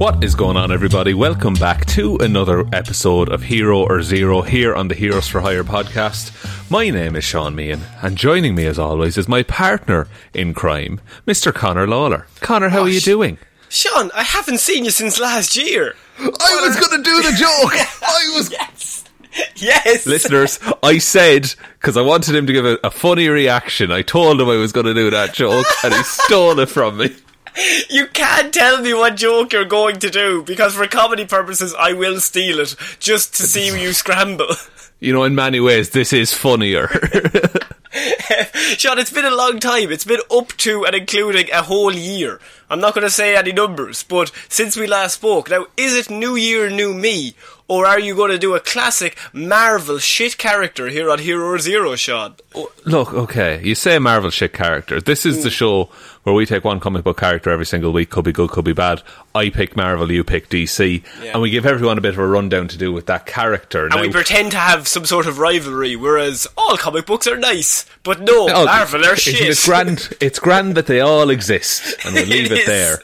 What is going on, everybody? Welcome back to another episode of Hero or Zero here on the Heroes for Hire podcast. My name is Sean Meehan, and joining me, as always, is my partner in crime, Mr. Connor Lawler. Connor, how are you doing? Sean, I haven't seen you since last year. I was going to do the joke. I was. Yes. Yes. Listeners, I said because I wanted him to give a, a funny reaction. I told him I was going to do that joke, and he stole it from me. You can't tell me what joke you're going to do because for comedy purposes I will steal it just to see you scramble. You know, in many ways, this is funnier. Sean, it's been a long time. It's been up to and including a whole year. I'm not going to say any numbers, but since we last spoke, now is it New Year, New Me, or are you going to do a classic Marvel shit character here on Hero Zero, Sean? Oh, look, okay, you say Marvel shit character. This is the mm. show where we take one comic book character every single week. Could be good, could be bad. I pick Marvel, you pick DC, Yeah. and we give everyone a bit of a rundown to do with that character. And we pretend to have some sort of rivalry, whereas all comic books are nice, but no, Oh, Marvel are shit. It's grand. It's grand that they all exist, and we'll leave It it, there.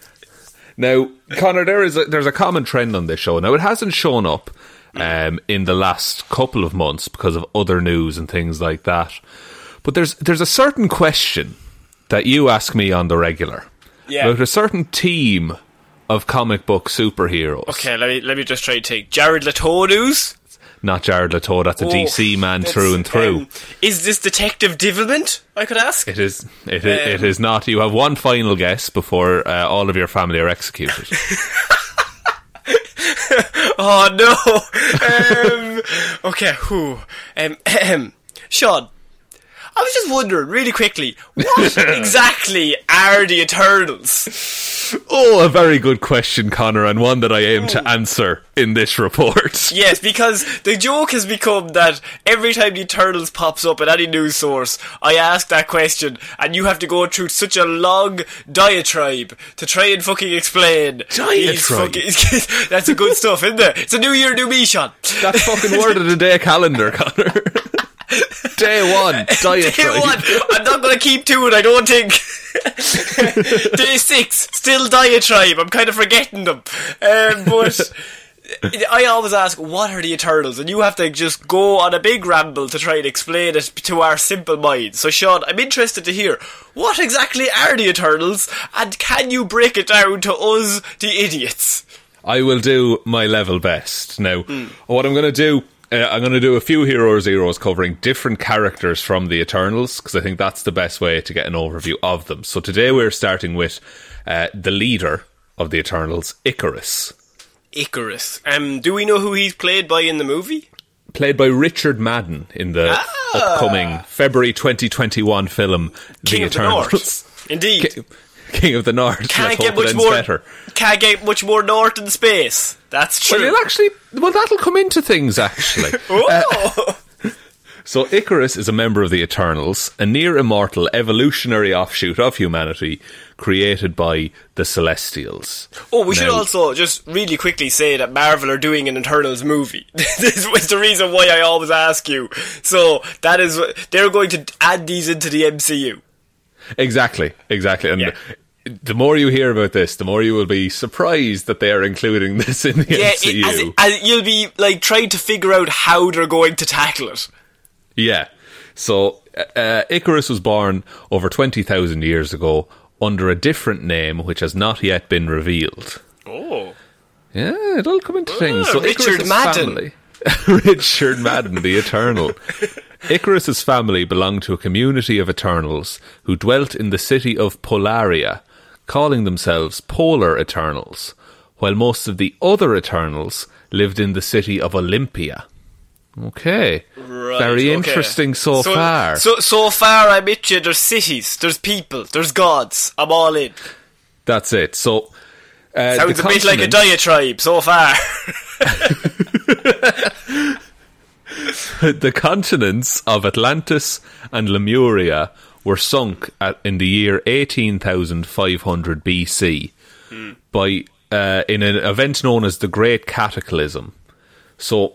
Now, Connor, there is a, there's a common trend on this show. Now, it hasn't shown up um, in the last couple of months because of other news and things like that. But there's there's a certain question that you ask me on the regular Yeah. about a certain team of comic book superheroes. Okay, let me let me just try to take Jared Leto news. Not Jared Leto. That's a Oh, DC man through and through. um, is this Detective Divilment? I could ask. It is. It, Um, is not. You have one final guess before uh, all of your family are executed. Oh no. um, okay. Who? Um. Sean. I was just wondering, really quickly, what exactly are the Eternals? oh, a very good question, Connor, and one that I aim to oh. answer in this report. Yes, because the joke has become that every time the Eternals pops up at any news source, I ask that question, and you have to go through such a long diatribe to try and fucking explain. Diatribe? fucking- that's a good stuff, isn't it? It's a new year, new me, Sean. That fucking word of the day calendar, Connor. Day one, diatribe. Day one, I'm not going to keep to it, I don't think. Day six, still diatribe. I'm kind of forgetting them. Um, but I always ask, what are the Eternals? And you have to just go on a big ramble to try and explain it to our simple minds. So, Sean, I'm interested to hear, what exactly are the Eternals? And can you break it down to us, the idiots? I will do my level best. Now, what I'm going to do, uh, I'm going to do a few Hero Zeros covering different characters from the Eternals, because I think that's the best way to get an overview of them. So today we're starting with uh, the leader of the Eternals, Ikaris, Ikaris. Um, do we know who he's played by in the movie? played by Richard Madden in the upcoming February 2021 film, King The of the Eternals. Indeed. King of the North. Can't get much more. better. Can't get much more north in space. That's true. Well, actually, well, that'll come into things actually. Oh. So Ikaris is a member of the Eternals, a near immortal evolutionary offshoot of humanity created by the Celestials. Oh, we should also just really quickly say that Marvel are doing an Eternals movie. this was the reason why I always ask you. So that is they're going to add these into the MCU. Exactly, exactly. And Yeah. the more you hear about this, the more you will be surprised that they are including this in the Yeah, MCU. it, as, it- as you'll be like trying to figure out how they're going to tackle it. Yeah. So uh, Ikaris was born over 20,000 years ago under a different name which has not yet been revealed. Oh, Yeah, it'll come into things. Ah, So Richard Ikaris's Madden. family, Richard Madden, the Eternal. Ikaris's family belonged to a community of Eternals who dwelt in the city of Polaria, calling themselves Polar Eternals, while most of the other Eternals lived in the city of Olympia. Okay, right. very okay. interesting so, far. So so far, I bet you there's cities, there's people, there's gods. I'm all in. That's it. So. Uh, Sounds a bit like a diatribe so far. the continents of Atlantis and Lemuria were sunk at, in the year 18,500 BC by uh, in an event known as the Great Cataclysm. So,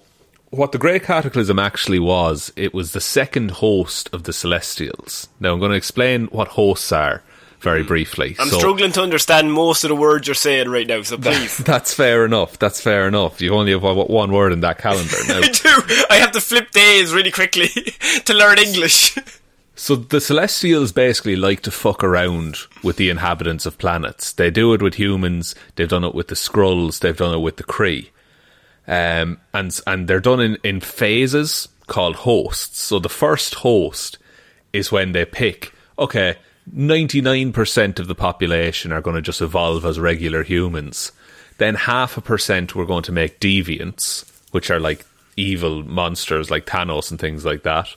what the Great Cataclysm actually was, it was the second host of the Celestials. Now, I'm going to explain what hosts are very briefly. I'm So- struggling to understand most of the words you're saying right now, so please. That's fair enough. That's fair enough. You only have one one word in that calendar now. I do. I have to flip days really quickly to learn English. So the Celestials basically like to fuck around with the inhabitants of planets. They do it with humans. They've done it with the Skrulls. They've done it with the Kree. Um, and and they're done in, in phases called hosts. So the first host is when they pick. Okay, ninety nine percent of the population are going to just evolve as regular humans. Then half a percent we're going to make deviants, which are like evil monsters like Thanos and things like that.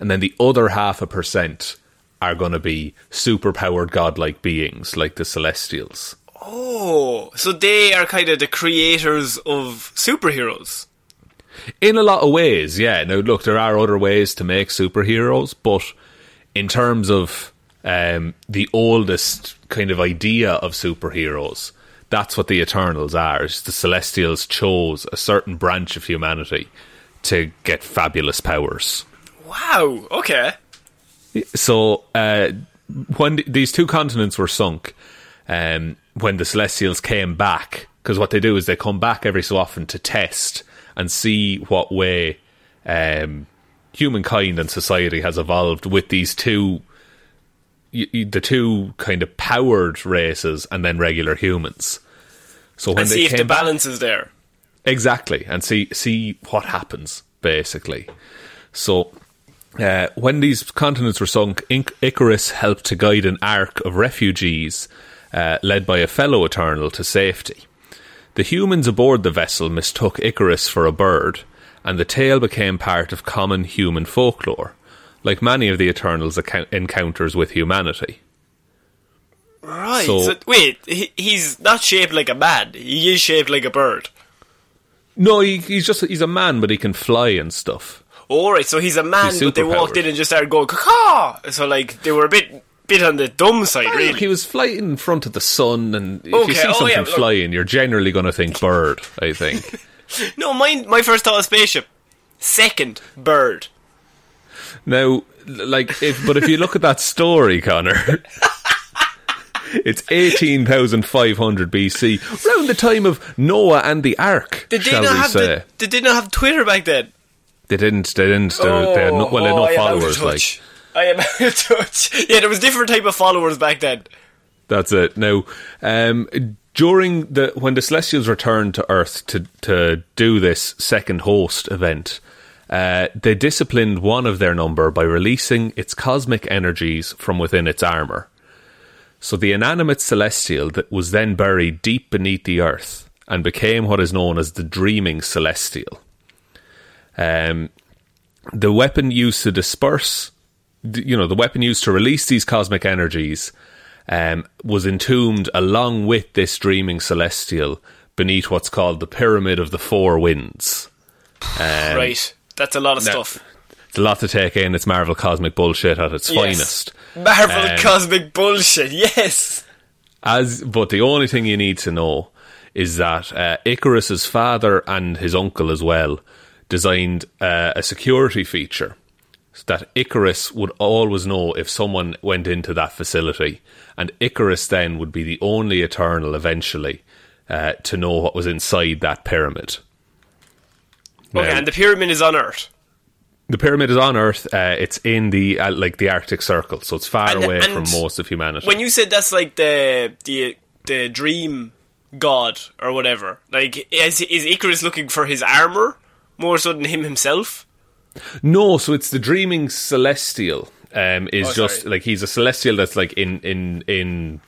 And then the other half a percent are going to be superpowered godlike beings like the Celestials. Oh, so they are kind of the creators of superheroes. In a lot of ways, yeah. Now, look, there are other ways to make superheroes, but in terms of um, the oldest kind of idea of superheroes, that's what the Eternals are. It's the Celestials chose a certain branch of humanity to get fabulous powers. Wow. Okay. So, uh, when th- these two continents were sunk, um, when the Celestials came back, because what they do is they come back every so often to test and see what way um, humankind and society has evolved with these two, the two kind of powered races and then regular humans. So when And they see if the back- balance is there. Exactly, and see see what happens basically. So, uh, when these continents were sunk, Inc- Ikaris helped to guide an ark of refugees uh, led by a fellow Eternal to safety. The humans aboard the vessel mistook Ikaris for a bird, and the tale became part of common human folklore, like many of the Eternals' account- encounters with humanity. Right. So- So, wait, he, he's not shaped like a man. He is shaped like a bird. No, he, he's just he's a man, but he can fly and stuff. All right. So he's a man, He's but they walked in and just started going caw. So like they were a bit bit on the dumb side, really. he was flying in front of the sun, and if Okay, you see oh, something yeah, flying, you're generally going to think bird. I think. No, mine. My first thought was spaceship. Second, bird. Now, like, if but if you look at that story, Connor. It's 18,500 BC, around the time of Noah and the Ark, Did they shall not we have say. the, Did they not have Twitter back then? They didn't, they didn't, they, they had no, well, they had no oh, I am out followers, like. I am out of touch. Yeah, there was different type of followers back then. That's it. Now, um, during the when the Celestials returned to Earth to to do this second host event, uh, they disciplined one of their number by releasing its cosmic energies from within its armor. So the inanimate Celestial that was then buried deep beneath the Earth and became what is known as the Dreaming Celestial. Um, the weapon used to disperse, you know, the weapon used to release these cosmic energies um, was entombed along with this dreaming celestial beneath what's called the Pyramid of the Four Winds. Um, right. That's a lot of now- stuff. It's a lot to take in. It's Marvel cosmic bullshit at its Yes. finest. Marvel Um, cosmic bullshit. Yes. As but the only thing you need to know is that uh, Ikaris's father and his uncle as well designed uh, a security feature so that Ikaris would always know if someone went into that facility, and Ikaris then would be the only Eternal eventually uh, to know what was inside that pyramid. Okay, and the pyramid is on Earth. The pyramid is on Earth. Uh, it's in the uh, like the Arctic Circle, so it's far And- away and from most of humanity. When you said that's like the the the dream god or whatever, like is is Ikaris looking for his armor more so than him himself? No, so it's the dreaming celestial. Um, is Oh, just sorry. like he's a celestial that's like in in in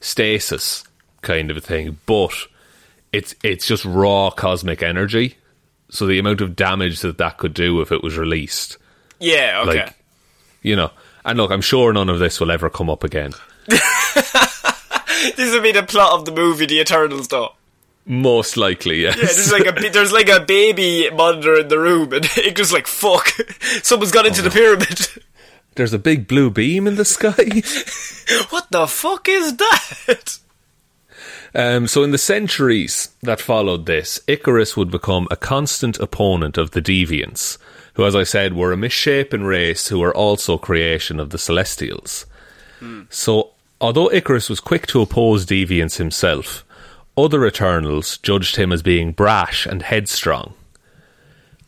stasis kind of a thing, but it's it's just raw cosmic energy. So the amount of damage that that could do if it was released, Yeah. Okay. like you know, and look, I'm sure none of this will ever come up again. this would be the plot of the movie The Eternals, though. Most likely, yes. Yeah, there's like a there's like a baby monitor in the room, and Ikaris like fuck, someone's got into oh, the pyramid. There's a big blue beam in the sky. what the fuck is that? Um, so, in the centuries that followed this, Ikaris would become a constant opponent of the Deviants, who, as I said, were a misshapen race who were also creation of the Celestials. So, although Ikaris was quick to oppose Deviants himself, other Eternals judged him as being brash and headstrong.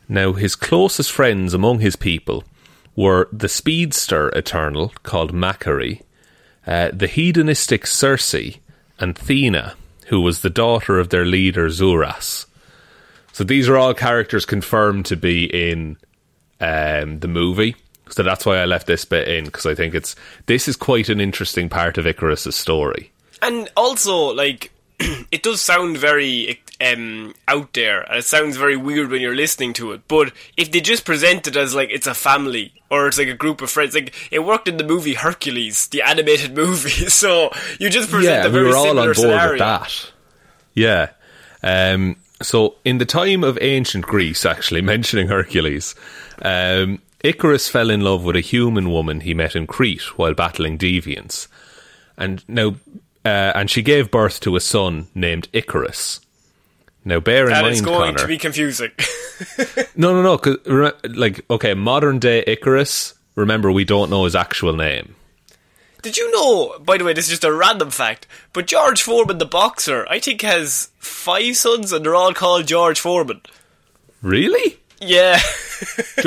Now, his closest friends among his people were the speedster Eternal called Makkari, uh, the hedonistic Sersi, and Thena, who was the daughter of their leader Zuras. So these are all characters confirmed to be in um, the movie. So that's why I left this bit in because I think it's this is quite an interesting part of Ikaris's story. And also, like, it does sound very um, out there, and it sounds very weird when you're listening to it. But if they just present it as like it's a family or it's like a group of friends, like it worked in the movie Hercules, the animated movie. So you just present yeah, a very we were all on board scenario. with that. Yeah. Um, so, in the time of ancient Greece, actually mentioning Hercules, um, Ikaris fell in love with a human woman he met in Crete while battling deviants, and now, uh, and she gave birth to a son named Icarus. Now, bear in That mind, is going Connor, to be confusing. no, no, no, 'cause like, okay, modern day Ikaris. Remember, we don't know his actual name. Did you know, by the way, this is just a random fact, but George Foreman, the boxer, I think has five sons and they're all called George Foreman. Really? Yeah.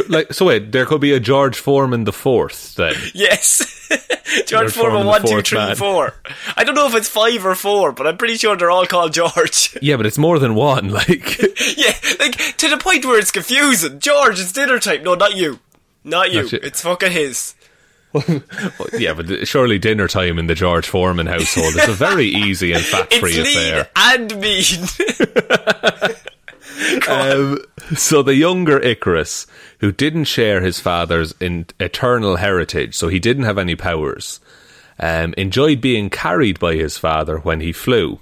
Like, so wait, there could be a George Foreman the fourth then. yes. George George Foreman, Foreman, one, two, three, man. four. I don't know if it's five or four, but I'm pretty sure they're all called George. Yeah, but it's more than one. Like, yeah, like to the point where it's confusing. George, it's dinner time. No, not you. Not you. Not you. It's fucking his. yeah, but surely dinner time in the George Foreman household is a very easy and It's fat-free affair. and mean. Um, so the younger Icarus, who didn't share his father's in eternal heritage, so he didn't have any powers, um, enjoyed being carried by his father when he flew.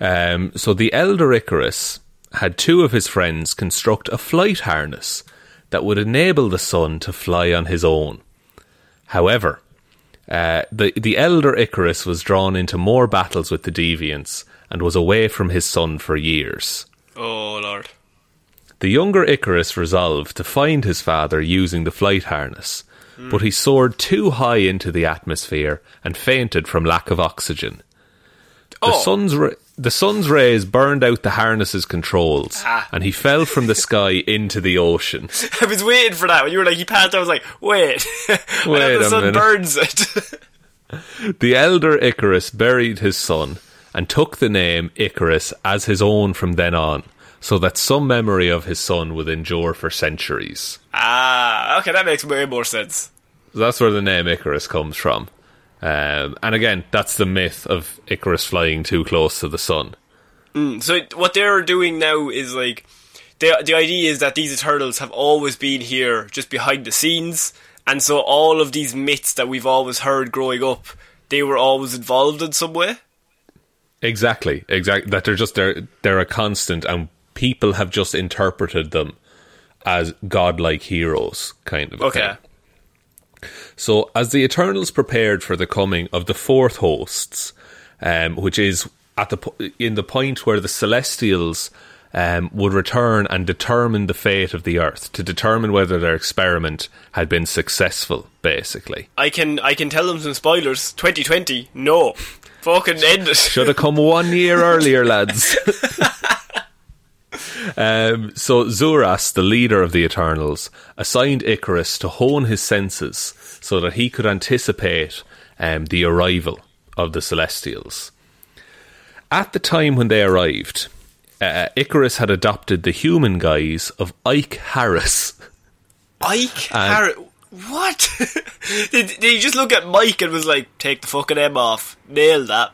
Um, so the elder Ikaris had two of his friends construct a flight harness that would enable the son to fly on his own. However, uh, the the elder Ikaris was drawn into more battles with the deviants and was away from his son for years. Oh lord. The younger Icarus resolved to find his father using the flight harness, but he soared too high into the atmosphere and fainted from lack of oxygen. The Oh. sun's ra- the sun's rays burned out the harness's controls, Ah. and he fell from the sky into the ocean. I was waiting for that when you were like he passed. I was like, wait, Wait the a sun minute. burns it. The elder Ikaris buried his son and took the name Icarus as his own from then on, so that some memory of his son would endure for centuries. ah, okay, that makes way more sense. That's where the name Icarus comes from. Um, and again, that's the myth of Icarus flying too close to the sun. So what they're doing now is like the the idea is that these Eternals have always been here, just behind the scenes, and so all of these myths that we've always heard growing up, they were always involved in some way. Exactly, exactly. That they're just they're they're a constant, and people have just interpreted them as godlike heroes, kind of. Okay. thing. So, as the Eternals prepared for the coming of the fourth hosts, um, which is at the in the point where the Celestials um, would return and determine the fate of the Earth, to determine whether their experiment had been successful, basically. I can I can tell them some spoilers. 2020, no, fucking end it. Should have come one year earlier, lads. um, so Zuras, the leader of the Eternals, assigned Ikaris to hone his senses so that he could anticipate um, the arrival of the Celestials. At the time when they arrived, uh, Ikaris had adopted the human guise of Ike Harris. Ike And- Harris. What? did, did he just look at Mike and was like, "Take the fucking M off, nail that."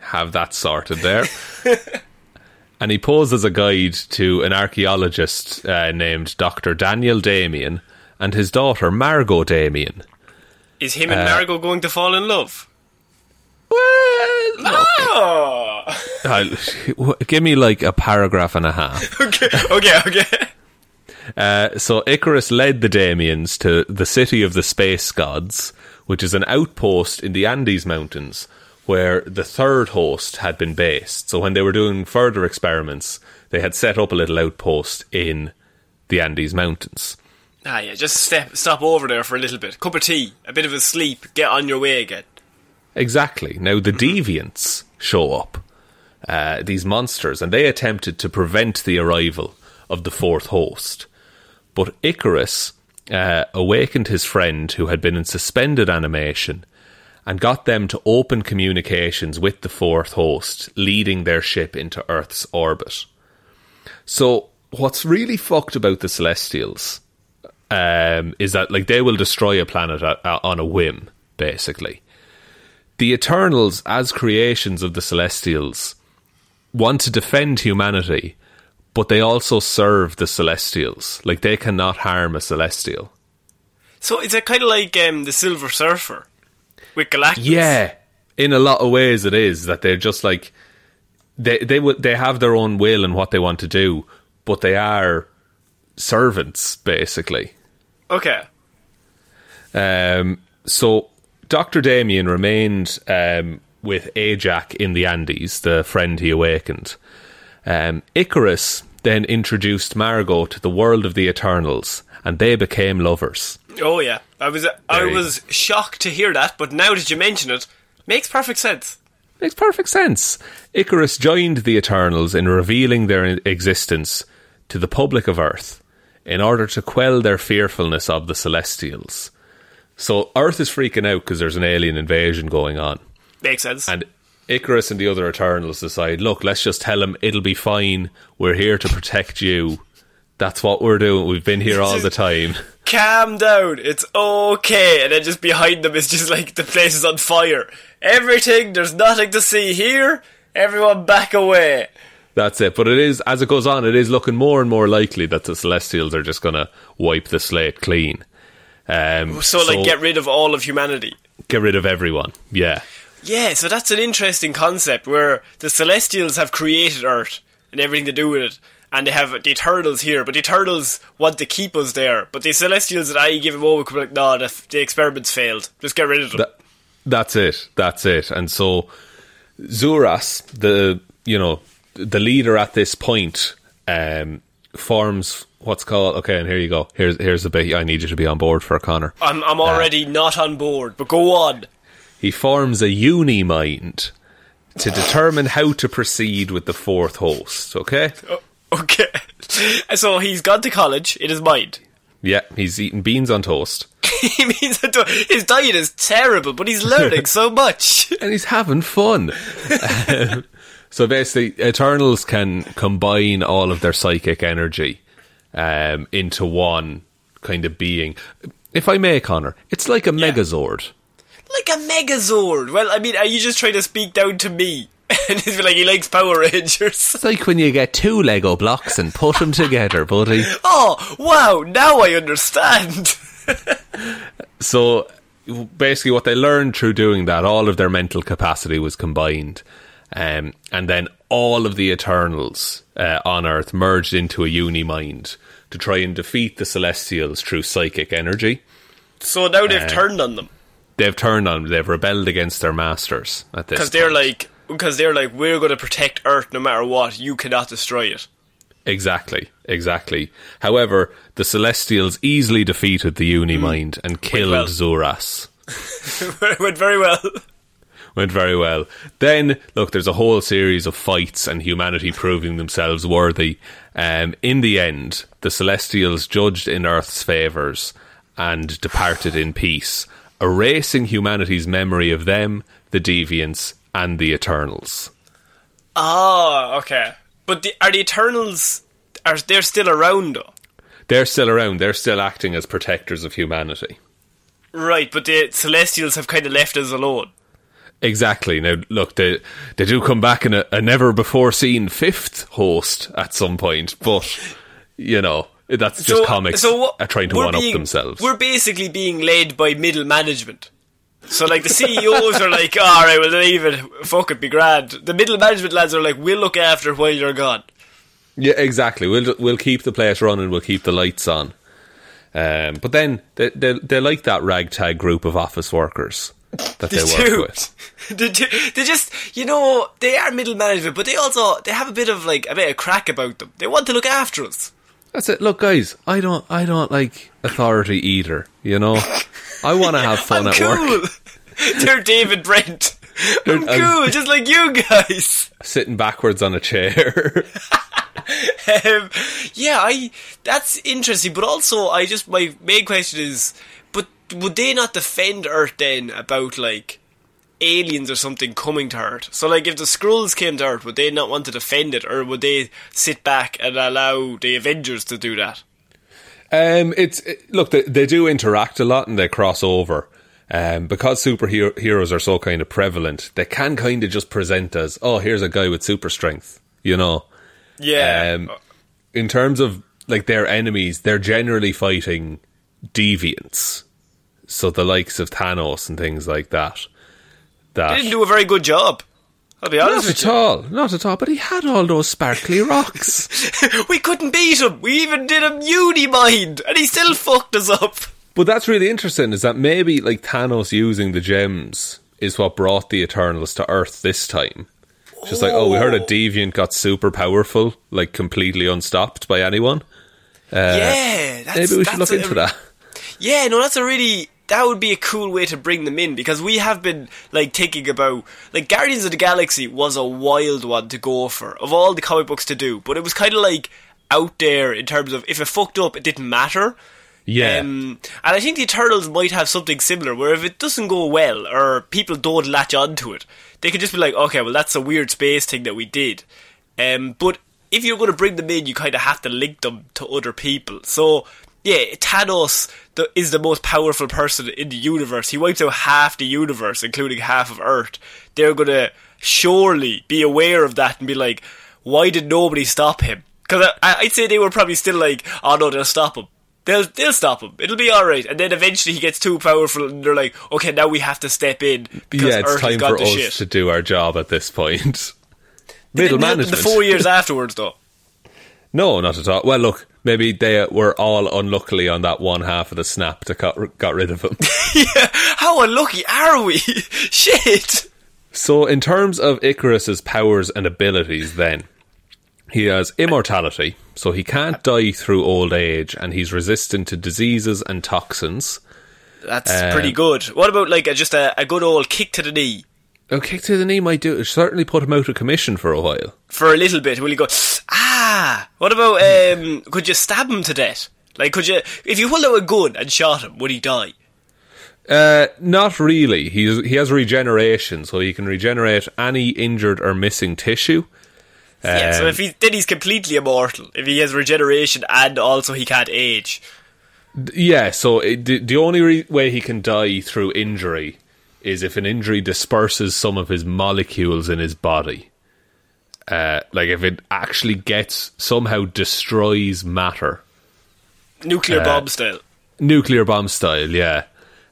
have that sorted there. and he posed as a guide to an archaeologist uh, named Dr. Daniel Damian and his daughter Margo Damian. Is him Uh, and Margo going to fall in love? Well, look, Oh, I'll- give me like a paragraph and a half. okay, okay, okay. Uh, so Ikaris led the Damians to the city of the space gods, which is an outpost in the Andes Mountains where the third host had been based. So when they were doing further experiments, they had set up a little outpost in the Andes Mountains. Ah, yeah, just step, stop over there for a little bit. Cup of tea, a bit of a sleep, get on your way again. Exactly. Now the deviants show up, uh, these monsters, and they attempted to prevent the arrival of the fourth host. But Ikaris uh, awakened his friend who had been in suspended animation and got them to open communications with the fourth host, leading their ship into Earth's orbit. So, what's really fucked about the Celestials um, is that like they will destroy a planet a- a- on a whim, basically the Eternals, as creations of the Celestials, want to defend humanity, but they also serve the Celestials. Like, they cannot harm a Celestial. So is it kind of like um, the Silver Surfer with Galactus? Yeah, in a lot of ways, it is that they're just like they they would they have their own will and what they want to do, but they are servants basically. Okay. Um, so Dr. Damian remained um, with Ajax in the Andes, the friend he awakened. Um, Ikaris then introduced Margo to the world of the Eternals, and they became lovers. Oh yeah, I was I There you was shocked to hear that, but now that you mention it, makes perfect sense. Makes perfect sense. Ikaris joined the Eternals in revealing their existence to the public of Earth in order to quell their fearfulness of the Celestials. So Earth is freaking out because there's an alien invasion going on. Makes sense. And Ikaris and the other Eternals decide, look, let's just tell him it'll be fine. We're here to protect you. That's what we're doing. We've been here all the time. Calm down, it's okay. And then just behind them is just like the place is on fire. Everything, there's nothing to see here. Everyone back away. That's it. But it is, as it goes on, it is looking more and more likely that the Celestials are just going to wipe the slate clean. Um, So, like, get rid of all of humanity. get rid of everyone. Yeah. Yeah, so that's an interesting concept where the Celestials have created Earth and everything to do with it. And they have the Eternals here, but the Eternals want to keep us there. But the Celestials that I give them over could be like, no, the, the experiments failed. Just get rid of them. That, that's it. That's it. And so Zuras, the you know the leader at this point, um, forms what's called. Okay, and here you go. Here's here's the bit I need you to be on board for, Connor. I'm, I'm already not on board, but go on. He forms a uni mind to determine how to proceed with the fourth host. Okay. Okay. So he's gone to college in his mind. Yeah, he's eating beans on toast. he means his diet is terrible, but he's learning so much. and he's having fun. so basically, Eternals can combine all of their psychic energy um, into one kind of being. If I may, Connor, it's like a Megazord. Like a Megazord. Well, I mean, are you just trying to speak down to me? and he's like, he likes Power Rangers. It's like when you get two Lego blocks and put them together, buddy. oh, wow, now I understand. So basically what they learned through doing that, all of their mental capacity was combined, um, and then all of the Eternals uh, on Earth merged into a uni mind to try and defeat the Celestials through psychic energy. So now they've Uh, turned on them They've turned on, they've rebelled against their masters at this because they're like because they're like we're going to protect Earth no matter what. You cannot destroy it. Exactly, exactly. However, the Celestials easily defeated the Uni Mind and killed well. Zuras. it went very well. Went very well. Then, look, there's a whole series of fights and humanity proving themselves worthy. Um, in the end, the Celestials judged in Earth's favours and departed in peace, erasing humanity's memory of them, the Deviants, and the Eternals. Oh, okay. But the, are the Eternals? Are they're still around though? They're still around. They're still acting as protectors of humanity. Right, but the Celestials have kind of left us alone. Exactly. Now, look, they they do come back in a, a never before seen fifth host at some point, but you know that's just comics what- are trying to one up themselves. We're basically being led by middle management. So like the CEOs are like, all right, well leave it, fuck it, be grand. The middle management lads are like, we'll look after it while you're gone. Yeah, exactly. We'll we'll keep the place running. We'll keep the lights on. Um, but then they, they they like that ragtag group of office workers that they, work do. with. they, do- they just, you know, they are middle management, but they also they have a bit of like a bit of crack about them. They want to look after us. That's it. Look, guys, I don't I don't like authority either. You know, I want to have fun I'm at cool. work. They're David Brent. I'm They're- um, cool, just like you guys. Sitting backwards on a chair. um, yeah, I that's interesting, but also I just my main question is, but would they not defend Earth then about like aliens or something coming to Earth? So like if the Skrulls came to Earth, would they not want to defend it, or would they sit back and allow the Avengers to do that? Um, it's it, look, they, they do interact a lot and they cross over. Um, because superheroes are so kind of prevalent, they can kind of just present as, oh, here's a guy with super strength, you know. Yeah, Um, in terms of like their enemies, they're generally fighting deviants, so the likes of Thanos and things like that. That they didn't do a very good job. I'll be honest not at you. all, not at all. But he had all those sparkly rocks. we couldn't beat him. We even did a uni mind, and he still fucked us up. But that's really interesting is that maybe like Thanos using the gems is what brought the Eternals to Earth this time. Just like, oh, we heard a deviant got super powerful, like completely unstopped by anyone. yeah, that's, Uh, Maybe we should that's look a- into that. Yeah, no, that's a really that would be a cool way to bring them in because we have been like thinking about like Guardians of the Galaxy was a wild one to go for of all the comic books to do, but it was kind of like out there in terms of if it fucked up, it didn't matter. Yeah. Um, and I think the Eternals might have something similar where if it doesn't go well or people don't latch onto it, they could just be like, okay, well, that's a weird space thing that we did. Um, but if you're going to bring them in, you kind of have to link them to other people. So, yeah, Thanos the, is the most powerful person in the universe. He wipes out half the universe, including half of Earth. They're going to surely be aware of that and be like, why did nobody stop him? Because I, I'd say they were probably still like, oh no, they'll stop him. They'll they'll stop him. It'll be all right. And then eventually he gets too powerful, and they're like, okay, now we have to step in because yeah, it's Earth has time gone for us shit. to do our job at this point. Middle management. The four years afterwards, though. No, not at all. Well, look, maybe they were all unluckily on that one half of the snap that got, got rid of him. yeah, how unlucky are we? Shit. so, in terms of Ikaris's powers and abilities, then he has immortality, so he can't die through old age, and he's resistant to diseases and toxins. That's Um, pretty good. What about like a, just a, a good old kick to the knee A kick to the knee might do it. certainly put him out of commission for a while. for a little bit? Will you go? Ah. What about um? Could you stab him to death? Like, could you? If you pulled out a gun and shot him, would he die? Uh, not really. He's he has regeneration, so he can regenerate any injured or missing tissue. yeah. So Um, if he then he's completely immortal. If he has regeneration and also he can't age. Yeah, so it, the, the only re- way he can die through injury is if an injury disperses some of his molecules in his body. Uh, like if it actually gets somehow destroys matter, Nuclear Uh, bomb style. nuclear bomb style. Yeah,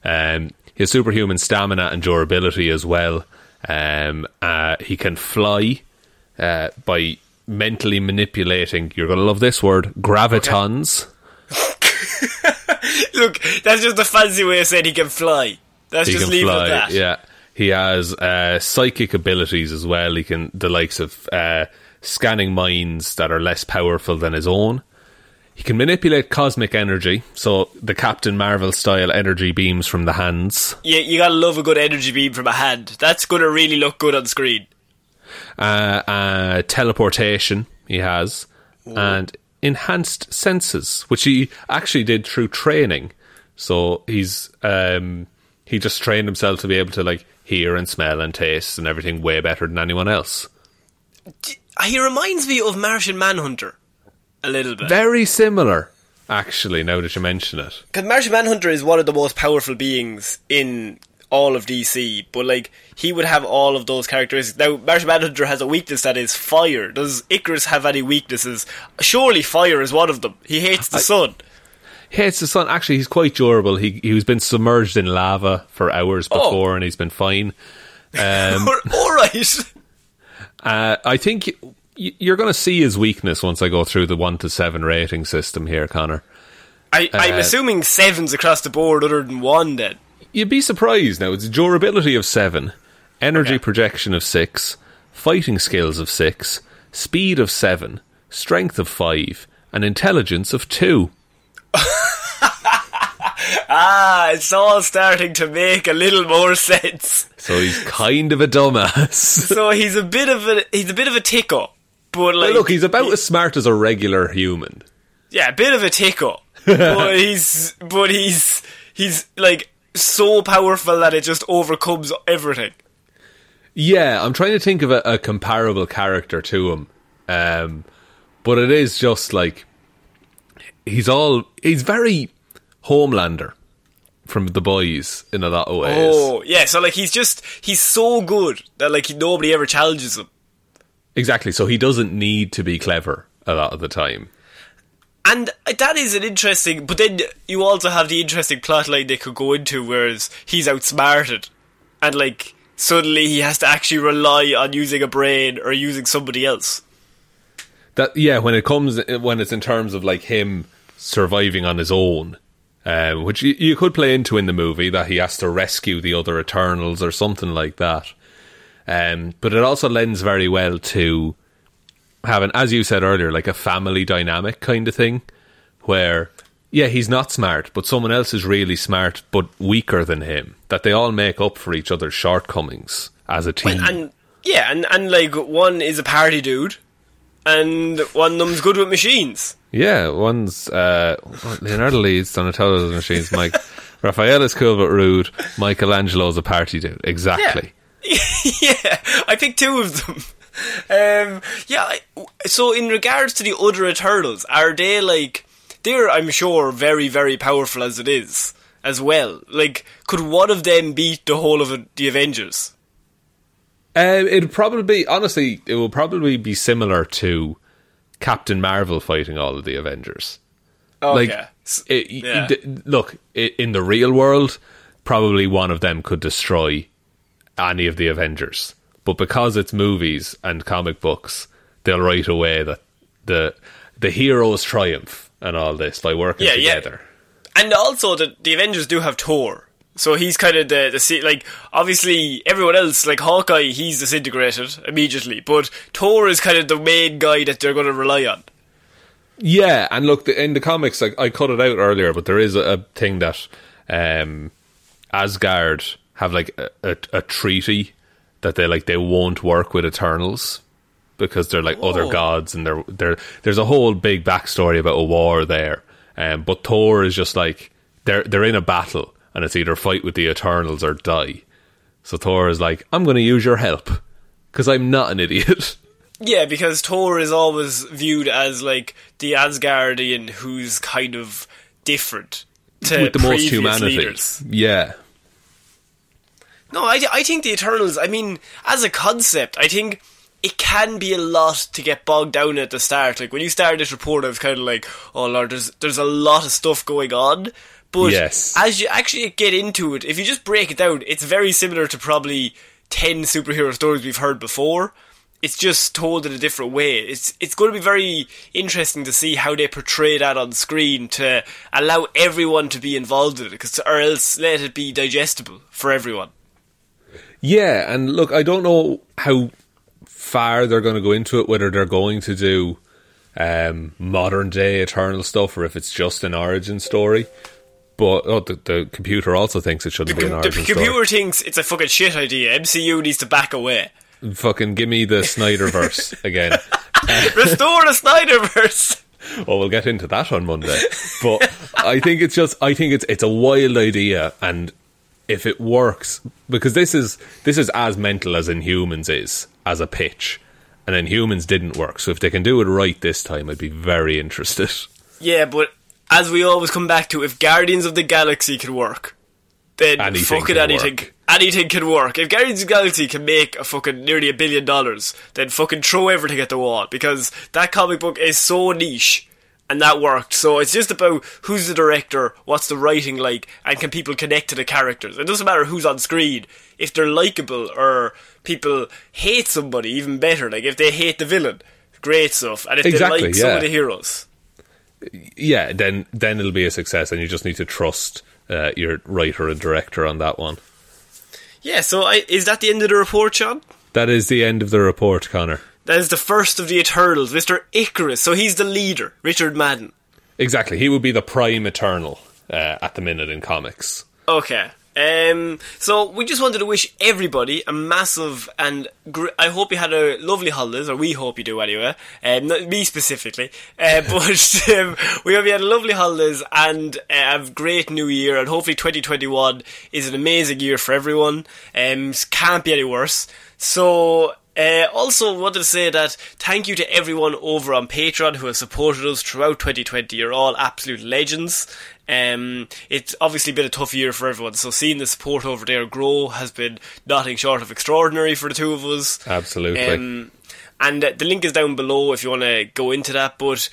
um, has superhuman stamina and durability as well. Um, uh, he can fly uh, by mentally manipulating. You're going to love this word, gravitons. Look, that's just a fancy way of saying he can fly. Let's he just can fly. it at that. Yeah, he has uh, psychic abilities as well. He can the likes of uh, scanning minds that are less powerful than his own. He can manipulate cosmic energy, so the Captain Marvel style energy beams from the hands. Yeah, you gotta love a good energy beam from a hand. That's gonna really look good on screen. Uh, uh, teleportation he has, and enhanced senses, which he actually did through training. So he's um, he just trained himself to be able to like hear and smell and taste and everything way better than anyone else. Uh, he reminds me of Martian Manhunter a little bit. Very similar, actually. Now that you mention it, Because Martian Manhunter is one of the most powerful beings in all of DC, but like he would have all of those characteristics. Now, Martian Manhunter has a weakness that is fire. Does Ikaris have any weaknesses? Surely fire is one of them. He hates the sun. Hates the sun. Actually, he's quite durable. He he's been submerged in lava for hours Oh. before, and he's been fine. Um, all right. Uh, I think you're going to see his weakness once I go through the one to seven rating system here, Connor. I, I'm Uh, assuming sevens across the board, other than one. Then You'd be surprised now. It's durability of seven, energy Okay. projection of six, fighting skills of six, speed of seven, strength of five, and intelligence of two. ah, it's all starting to make a little more sense. So he's kind of a dumbass. So he's a bit of a he's a bit of a tickle, but like Look, he's about as smart as a regular human. yeah, a bit of a tickle, but he's but he's he's like so powerful that it just overcomes everything. Yeah, I'm trying to think of a, a comparable character to him, um, but it is just like he's all he's very Homelander from the boys in a lot of ways. Oh yeah, so like he's just he's so good that like nobody ever challenges him. Exactly. So he doesn't need to be clever a lot of the time. And uh, that is an interesting, but then you also have the interesting plotline they could go into, whereas he's outsmarted, and like suddenly he has to actually rely on using a brain or using somebody else. That yeah, when it comes when it's in terms of like him surviving on his own, um, which you, you could play into in the movie that he has to rescue the other Eternals or something like that. Um, but it also lends very well to having, as you said earlier, like a family dynamic kind of thing, where yeah, he's not smart, but someone else is really smart but weaker than him. That they all make up for each other's shortcomings as a team. And yeah, and, and like one is a party dude, and one of them's good with machines. Yeah, one's uh, Leonardo leads Donatello's machines. Mike Raphael is cool but rude. Michelangelo's a party dude. Exactly. yeah, I picked two of them. Um, yeah, so in regards to the other Eternals, are they like they're I'm sure very very powerful as it is as well. Like, could one of them beat the whole of the Avengers? Um, it'd probably be honestly, it will probably be similar to Captain Marvel fighting all of the Avengers. Okay. Like, it, yeah. d- look, i in the real world, probably one of them could destroy any of the Avengers. But because it's movies and comic books, they'll write away that the the heroes triumph and all this by working Yeah, yeah. together. And also, the, the Avengers do have Thor. So he's kind of the, the like obviously everyone else like Hawkeye he's disintegrated immediately but Thor is kind of the main guy that they're going to rely on. Yeah, and look, the, in the comics, I, I cut it out earlier, but there is a, a thing that um, Asgard have like a, a, a treaty that they like they won't work with Eternals because they're like other gods, and they're, they're, there's a whole big backstory about a war there. Um, but Thor is just like they're they're in a battle, and it's either fight with the Eternals or die. So Thor is like, I'm going to use your help because I'm not an idiot. Yeah, because Thor is always viewed as like the Asgardian who's kind of different to with the most humanity. leaders. Yeah. No, I, I think the Eternals. I mean, as a concept, I think it can be a lot to get bogged down at the start. Like when you started this report, I was kind of like, "Oh Lord, there's there's a lot of stuff going on." But Yes. as you actually get into it, if you just break it down, it's very similar to probably 10 superhero stories we've heard before. It's just told in a different way. It's it's going to be very interesting to see how they portray that on screen to allow everyone to be involved in it, 'cause- or else let it be digestible for everyone. Yeah, and look, I don't know how far they're going to go into it, whether they're going to do um, modern day Eternal stuff or if it's just an origin story. But oh, the, the computer also thinks it shouldn't be an The origin computer thinks it's a fucking shit idea. MCU needs to back away. Fucking give me the Snyderverse again. Restore the Snyderverse. Well, oh, we'll get into that on Monday. But I think it's just I think it's it's a wild idea and if it works because this is this is as mental as Inhumans is as a pitch. And then humans didn't work. So if they can do it right this time, I'd be very interested. Yeah, but as we always come back to, if Guardians of the Galaxy can work, then Anything fucking anything, work. anything can work. If Guardians of the Galaxy can make a fucking nearly a billion dollars, then fucking throw everything at the wall because that comic book is so niche. And that worked. So it's just about who's the director, what's the writing like, and can people connect to the characters. It doesn't matter who's on screen. If they're likable or people hate somebody, even better. Like if they hate the villain, great stuff. And if Exactly, they like some of the heroes. Yeah, then then it'll be a success, and you just need to trust uh, your writer and director on that one. Yeah, so I, is that the end of the report, Sean? That is the end of the report, Connor. That is the first of the Eternals, Mr. Ikaris. So he's the leader, Richard Madden. Exactly, he would be the prime Eternal uh, at the minute in comics. Okay. Um, so we just wanted to wish everybody a massive and gr- I hope you had a lovely holidays, or we hope you do anyway. Um, not me specifically, uh, but um, we hope you had a lovely holidays and uh, a great new year. And hopefully, 2021 is an amazing year for everyone. Um, can't be any worse. So uh, also wanted to say that thank you to everyone over on Patreon who has supported us throughout 2020. You're all absolute legends. Um, it's obviously been a tough year for everyone, so seeing the support over there grow has been nothing short of extraordinary for the two of us. Absolutely. Um, and uh, the link is down below if you want to go into that. But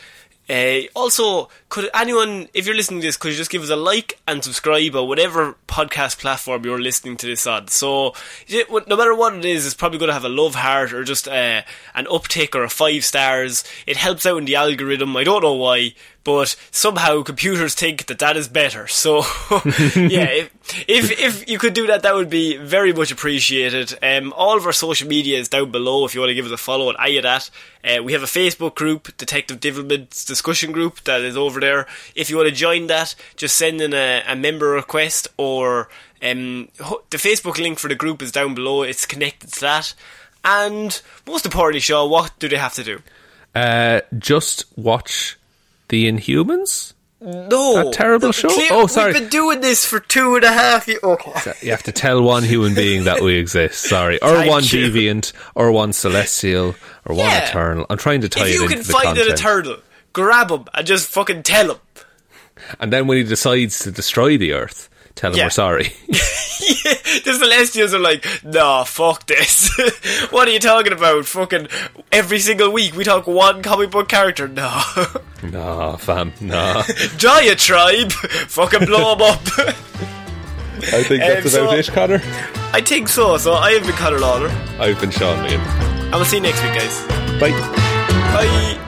uh, also, could anyone, if you're listening to this, could you just give us a like and subscribe on whatever podcast platform you're listening to this on? So, no matter what it is, it's probably going to have a love heart or just uh, an uptick or a five stars. It helps out in the algorithm. I don't know why, but somehow computers think that that is better. So, yeah, if, if if you could do that, that would be very much appreciated. Um, all of our social media is down below if you want to give us a follow on of that. Uh, we have a Facebook group, Detective Divilment's discussion group, that is over there. If you want to join that, just send in a, a member request or um, the Facebook link for the group is down below. It's connected to that. And most importantly, Shaw, what do they have to do? uh, just watch the Inhumans. No, That terrible show? clear- Oh, sorry. We've been doing this for two and a half years. Okay. Oh. You have to tell one human being that we exist. Sorry, or Thank one you. deviant, or one celestial, or one eternal. I'm trying to tie If it you can find content. an eternal, grab him and just fucking tell him. and then when he decides to destroy the Earth, tell him Yeah. we're sorry. the Celestials are like, nah, fuck this. what are you talking about? Fucking every single week we talk one comic book character. No. nah, fam, nah. Diatribe. fucking blow him up. I think that's Um, about so- it, Connor. I think so. So I have been Conor Lawler. I've been Sean Meehan. And we'll see you next week, guys. Bye. Bye.